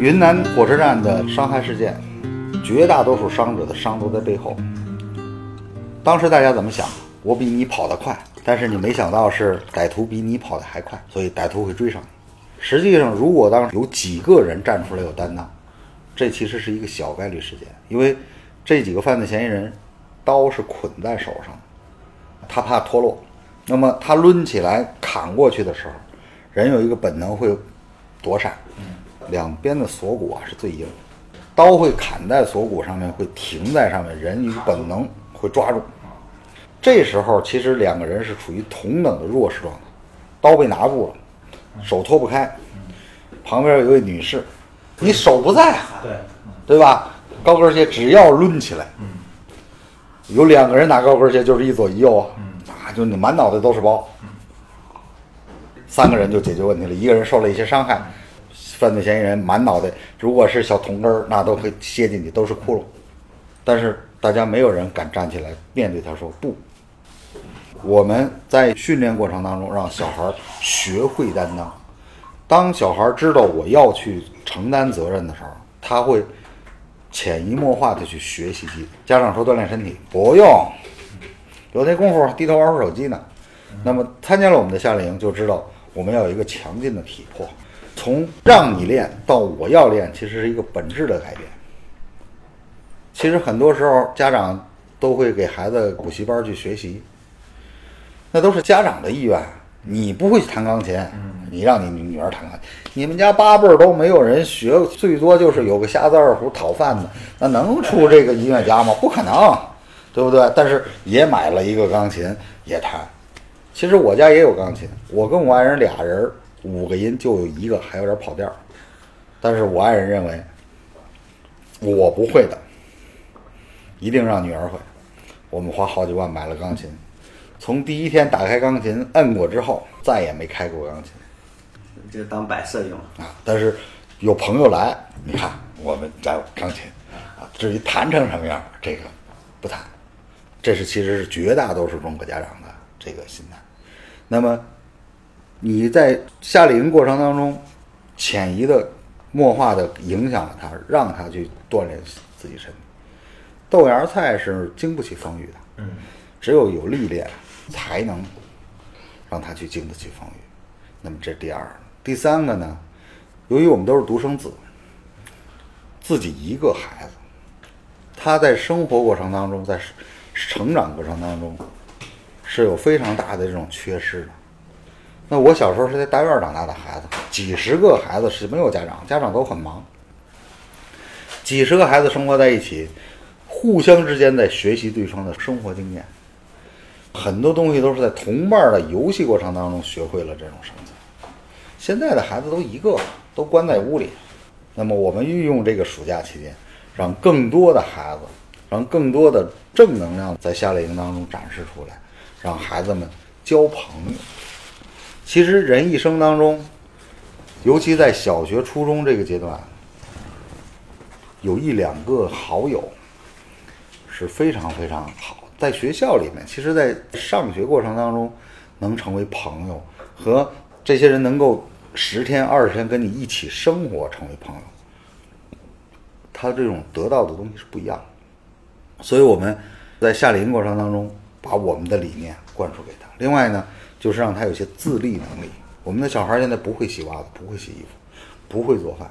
云南火车站的伤害事件，绝大多数伤者的伤都在背后。当时大家怎么想？我比你跑得快，但是你没想到是歹徒比你跑得还快，所以歹徒会追上你。实际上，如果当时有几个人站出来有担当，这其实是一个小概率事件，因为这几个犯罪嫌疑人刀是捆在手上的，他怕脱落。那么他抡起来砍过去的时候，人有一个本能会躲闪，两边的锁骨啊是最硬。的，刀会砍在锁骨上面，会停在上面，人有本能会抓住。这时候其实两个人是处于同等的弱势状态，刀被拿住了，手脱不开，旁边有一位女士，你手不在啊，对，对吧？高跟鞋只要抡起来，有两个人拿高跟鞋就是一左一右啊，啊，就你满脑袋都是包，三个人就解决问题了，一个人受了一些伤害，犯罪嫌疑人满脑袋如果是小铜根儿，那都会楔进去，都是窟窿，但是大家没有人敢站起来面对他说不。我们在训练过程当中，让小孩学会担当。当小孩知道我要去承担责任的时候，他会潜移默化的去学习。家长说锻炼身体不用，有那功夫低头玩会手机呢。那么参加了我们的夏令营，就知道我们要有一个强劲的体魄。从让你练到我要练，其实是一个本质的改变。其实很多时候家长都会给孩子补习班去学习，那都是家长的意愿。你不会弹钢琴，你让你女儿弹钢琴，你们家八辈儿都没有人学，最多就是有个瞎子二胡讨饭的，那能出这个音乐家吗？不可能，对不对？但是也买了一个钢琴，也弹。其实我家也有钢琴，我跟我爱人俩人五个音就有一个还有点跑调，但是我爱人认为我不会的，一定让女儿会。我们花好几万买了钢琴，从第一天打开钢琴摁过之后，再也没开过钢琴就当摆设用。啊。但是有朋友来，你看我们家有钢琴啊。至于弹成什么样，这个不谈。这是其实是绝大多数中国家长的这个心态。那么你在夏令营过程当中，潜移的、默化的影响了他，让他去锻炼自己身体。豆芽菜是经不起风雨的，嗯，只有有历练，才能让他去经得起风雨。那么这是第二，第三个呢？由于我们都是独生子，自己一个孩子，他在生活过程当中，在成长过程当中，是有非常大的这种缺失的。那我小时候是在大院长大的孩子，几十个孩子是没有家长，家长都很忙，几十个孩子生活在一起，互相之间在学习对方的生活经验，很多东西都是在同伴的游戏过程当中学会了这种生存。现在的孩子都一个，都关在屋里。那么我们运用这个暑假期间，让更多的孩子，让更多的正能量在夏令营当中展示出来，让孩子们交朋友。其实人一生当中，尤其在小学、初中这个阶段，有一两个好友是非常非常好。在学校里面，其实，在上学过程当中，能成为朋友，和这些人能够十天、二十天跟你一起生活，成为朋友，他这种得到的东西是不一样的。所以我们在夏令营过程当中，把我们的理念灌输给他。另外呢，就是让他有些自立能力。我们的小孩现在不会洗袜子，不会洗衣服，不会做饭。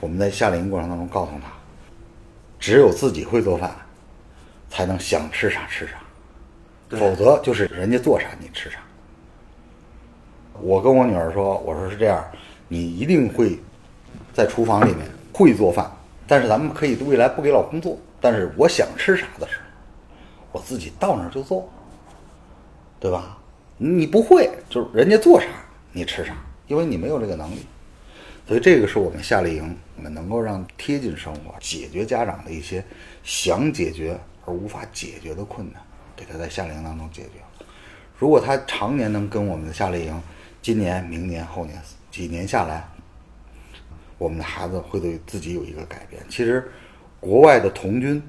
我们在夏令营过程当中告诉他，只有自己会做饭，才能想吃啥吃啥，否则就是人家做啥你吃啥。我跟我女儿说，我说是这样，你一定会在厨房里面会做饭，但是咱们可以未来不给老公做，但是我想吃啥的时候，我自己到那儿就做，对吧？你不会，就是人家做啥你吃啥，因为你没有这个能力。所以这个是我们夏令营，我们能够让贴近生活，解决家长的一些想解决而无法解决的困难，给他在夏令营当中解决。如果他常年能跟我们的夏令营，今年、明年、后年几年下来，我们的孩子会对自己有一个改变。其实，国外的童军，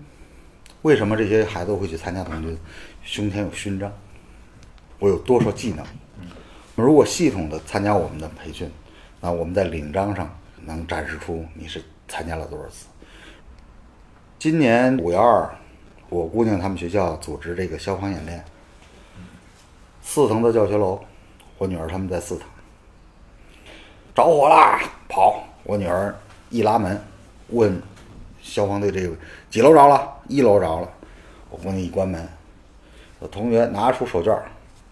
为什么这些孩子会去参加童军？胸前有勋章，我有多少技能？如果系统的参加我们的培训，那我们在领章上能展示出你是参加了多少次。今年五月二，我姑娘他们学校组织这个消防演练，四层的教学楼，我女儿他们在四层，着火啦，跑！我女儿一拉门，问消防队这个几楼着了？一楼着了。我姑娘一关门，有同学拿出手绢，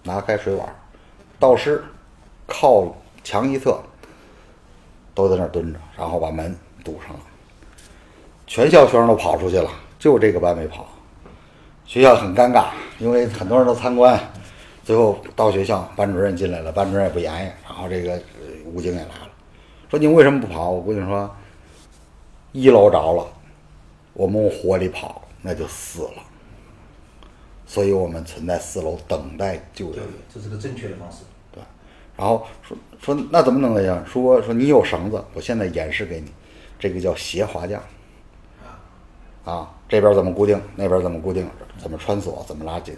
拿开水碗，倒湿，靠墙一侧，都在那儿蹲着，然后把门堵上了。全校学生都跑出去了，就这个班没跑。学校很尴尬，因为很多人都参观。最后到学校，班主任进来了，班主任也不言语，然后这个武警也来了，说你为什么不跑？我姑娘说，一楼着了，我们往火里跑那就死了，所以我们存在四楼等待救援。这是个正确的方式。对，然后说说那怎么能那样？说说你有绳子，我现在演示给你，这个叫斜滑降。啊，这边怎么固定，那边怎么固定，怎么穿锁，怎么拉紧。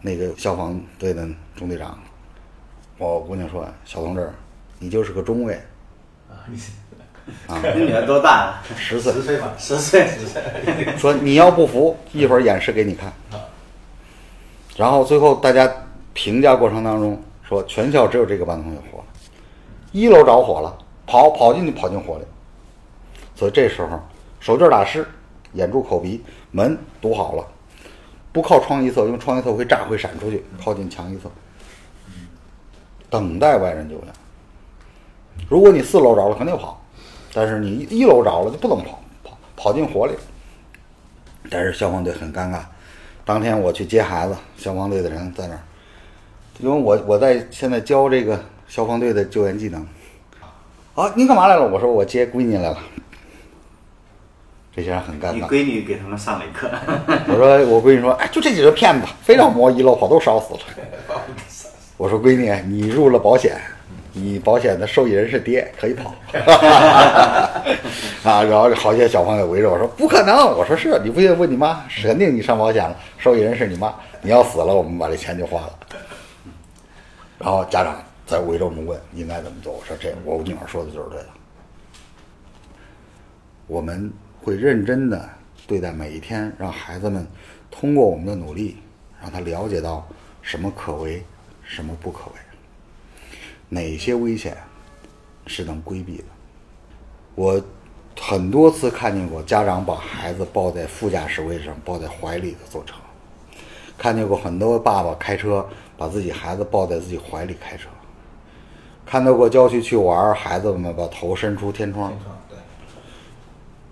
那个消防队的中队长，我姑娘说：“小同志，你就是个中尉，啊，你是 你女儿多大了？十岁十，岁吧？十岁。说你要不服，一会儿演示给你看。然后最后大家评价过程当中说，全校只有这个班同学活了，一楼着火了，跑跑进去跑进火里，所以这时候手绢打湿，掩住口鼻，门堵好了，不靠窗一侧，因为窗一侧会炸会闪出去，靠近墙一侧，等待外人救援。如果你四楼着了，肯定跑，但是你一楼着了就不能跑，跑跑进火里。但是消防队很尴尬，当天我去接孩子，消防队的人在那儿，因为我我在现在教这个消防队的救援技能。啊，您干嘛来了？我说我接闺女来了。这些人很尴尬。你闺女给他们上了一课。我说我闺女说，哎，就这几个骗子，非让我一楼跑，都烧死了。我说闺女，你入了保险，你保险的受益人是爹，可以跑。啊，然后好些小朋友围着我说不可能，我说是你不信问你妈，肯定你上保险了，受益人是你妈，你要死了，我们把这钱就花了。然后家长在围着我们问应该怎么做，我说这我女儿说的就是对的。我们会认真的对待每一天，让孩子们通过我们的努力，让他了解到什么可为，什么不可为，哪些危险是能规避的。我很多次看见过家长把孩子抱在副驾驶位上，抱在怀里的坐车，看见过很多爸爸开车把自己孩子抱在自己怀里开车，看到过郊区去玩，孩子们把头伸出天窗。对，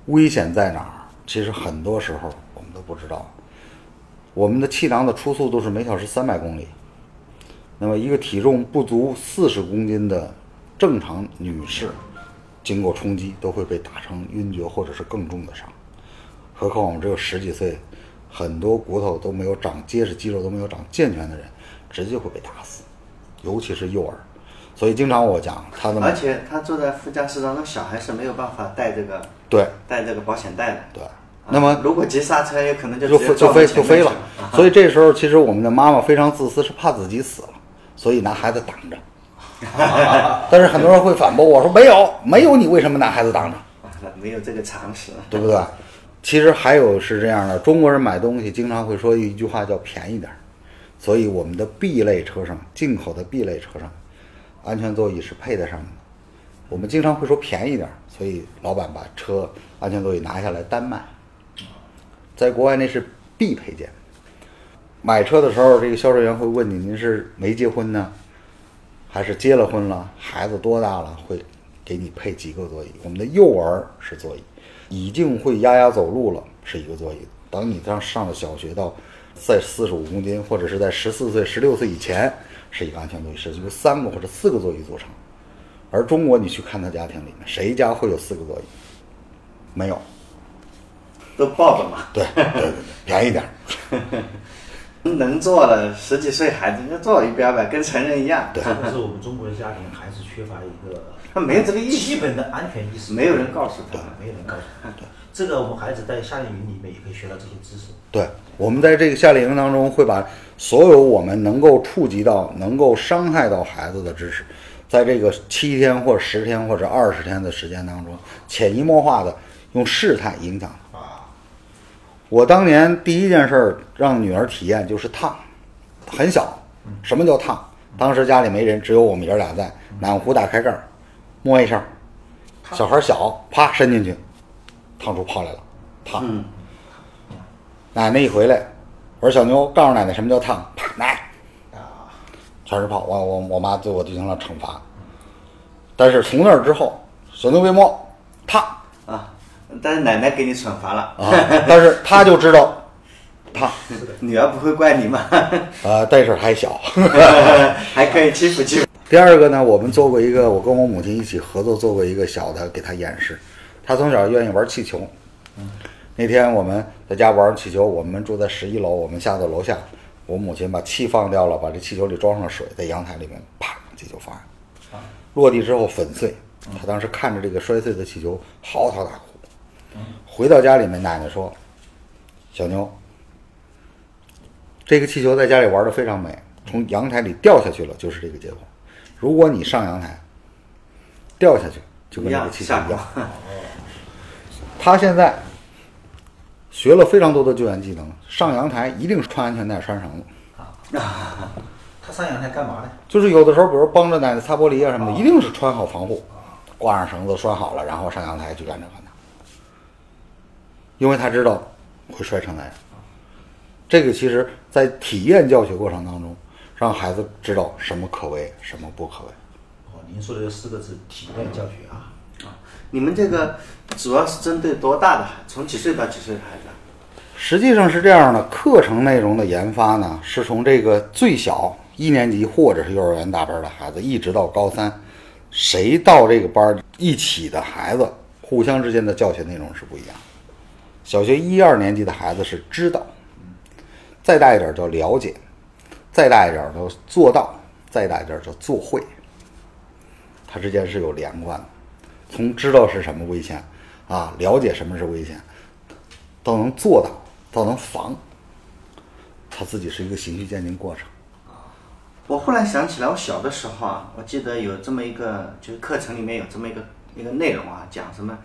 危险在哪儿？其实很多时候我们都不知道。我们的气囊的初速度是每小时三百公里，那么一个体重不足四十公斤的正常女士，经过冲击都会被打成晕厥或者是更重的伤。何况我们只有十几岁，很多骨头都没有长结实，肌肉都没有长健全的人，直接会被打死，尤其是幼儿。所以经常我讲，他的而且他坐在副驾驶当中，小孩是没有办法带这个对带这个保险带的。对，啊那么如果急刹车，有可能就就飞就飞就飞了所以这时候其实我们的妈妈非常自私，是怕自己死了，所以拿孩子挡着。但是很多人会反驳我说没有没有，你为什么拿孩子挡着？啊 没有这个常识。对不对？其实还有是这样的，中国人买东西经常会说一句话叫便宜点儿，所以我们的 B 类车上，进口的 B 类车上，安全座椅是配在上面的。我们经常会说便宜点儿，所以老板把车安全座椅拿下来单卖。在国外那是必配件。买车的时候，这个销售员会问你：您是没结婚呢，还是结了婚了？孩子多大了？会给你配几个座椅？我们的幼儿是座椅，已经会丫丫走路了是一个座椅。等你上上了小学到在四十五公斤，或者是在十四岁、十六岁以前，是一个安全座椅，是由三个或者四个座椅组成。而中国，你去看他家庭里面，谁家会有四个座椅？没有。都抱着嘛，对对对对，便宜点儿。能做了，十几岁孩子就做一边呗，跟成人一样。但是我们中国的家庭还是缺乏一个他没有这个意识基本的安全意识，没有人告诉他。没有人告诉他。对这个我们孩子在夏令营里面也可以学到这些知识。对，我们在这个夏令营当中会把所有我们能够触及到、能够伤害到孩子的知识，在这个七天或者十天或者二十天的时间当中，潜移默化的用事态影响他。我当年第一件事儿让女儿体验就是烫，很小。什么叫烫？当时家里没人，只有我们爷俩在，暖壶打开盖儿，摸一下，小孩儿小，啪伸进去，烫出泡来了，烫。嗯奶奶一回来，我说小妞，告诉奶奶什么叫烫，啪奶，全是泡。我我我妈对我进行了惩罚，但是从那儿之后，小妞别摸，烫啊，但是奶奶给你惩罚了，啊，但是她就知道 她，女儿不会怪你吗？啊，但是还小。还可以欺负欺负。第二个呢，我们做过一个，我跟我母亲一起合作做过一个小的给她演示。她从小愿意玩气球。那天我们在家玩气球，我们住在十一楼，我们下到楼下，我母亲把气放掉了，把这气球里装上水，在阳台里面啪，气球放下，落地之后粉碎。她当时看着这个摔碎的气球，嚎啕大哭。回到家里面，奶奶说：“小牛，这个气球在家里玩的非常美，从阳台里掉下去了，就是这个结果。如果你上阳台掉下去，就跟那个气球一样。他现在学了非常多的救援技能，上阳台一定是穿安全带、拴绳子。啊他上阳台干嘛呢？就是有的时候，比如帮着奶奶擦玻璃啊什么的，一定是穿好防护，挂上绳子拴好了，然后上阳台去干这干那。因为他知道会摔成那样。这个其实，在体验教学过程当中，让孩子知道什么可为，什么不可为。哦，您说的这四个字体验教学啊，你们这个主要是针对多大的孩？从几岁到几岁的孩子？实际上是这样的，课程内容的研发呢，是从这个最小一年级或者是幼儿园大班的孩子，一直到高三，谁到这个班儿一起的孩子，互相之间的教学内容是不一样的。小学一二年级的孩子是知道，再大一点叫了解，再大一点叫做到，再大一点叫做会，它之间是有连贯的。从知道是什么危险啊，了解什么是危险，到能做到，到能防，他自己是一个循序渐进过程。我忽然想起来，我小的时候啊，我记得有这么一个，就是课程里面有这么一个一个内容啊，讲什么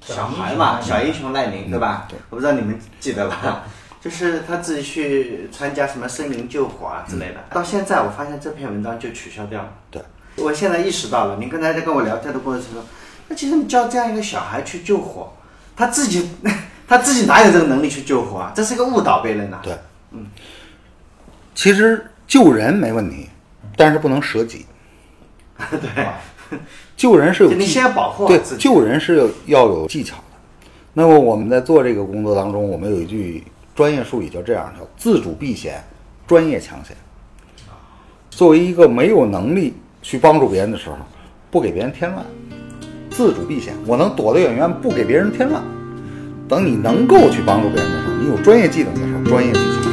小孩嘛，小英雄赖宁，对吧？对我不知道你们记得吧？就是他自己去参加什么森林救火啊之类的。到现在我发现这篇文章就取消掉了。对，我现在意识到了，您刚才在跟我聊天的过程中，那其实你教这样一个小孩去救火，他自己 他自己哪有这个能力去救火啊？这是一个误导别人呐。对，嗯其实救人没问题，但是不能舍己。对，救人是有技就你先保护对救人是有要有技巧的。那么我们在做这个工作当中，我们有一句专业术语叫这样，叫自主避险，专业抢险。作为一个没有能力去帮助别人的时候，不给别人添乱，自主避险，我能躲得远远，不给别人添乱。等你能够去帮助别人的时候，你有专业技能的时候，专业技巧。